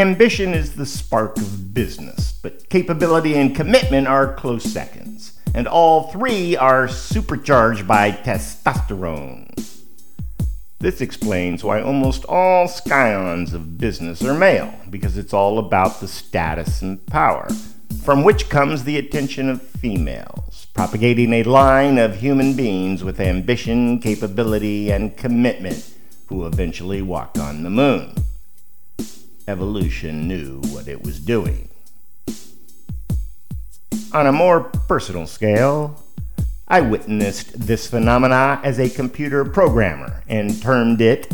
Ambition is the spark of business, but capability and commitment are close seconds. And all three are supercharged by testosterone. This explains why almost all scions of business are male, because it's all about the status and power, from which comes the attention of females, propagating a line of human beings with ambition, capability, and commitment who eventually walked on the moon evolution knew what it was doing. On a more personal scale, I witnessed this phenomena as a computer programmer and termed it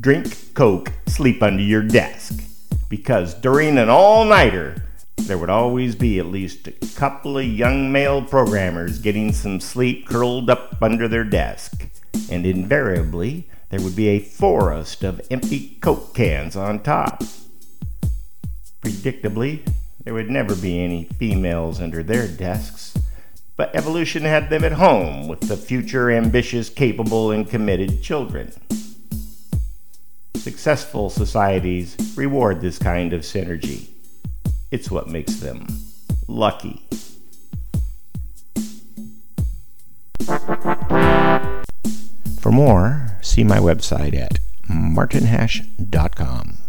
drink Coke, sleep under your desk. Because during an all nighter, there would always be at least a couple of young male programmers getting some sleep curled up under their desk. And invariably, there would be a forest of empty Coke cans on top. Predictably, there would never be any females under their desks, but evolution had them at home with the future ambitious, capable, and committed children. Successful societies reward this kind of synergy. It's what makes them lucky. For more, see my website at martinhash.com.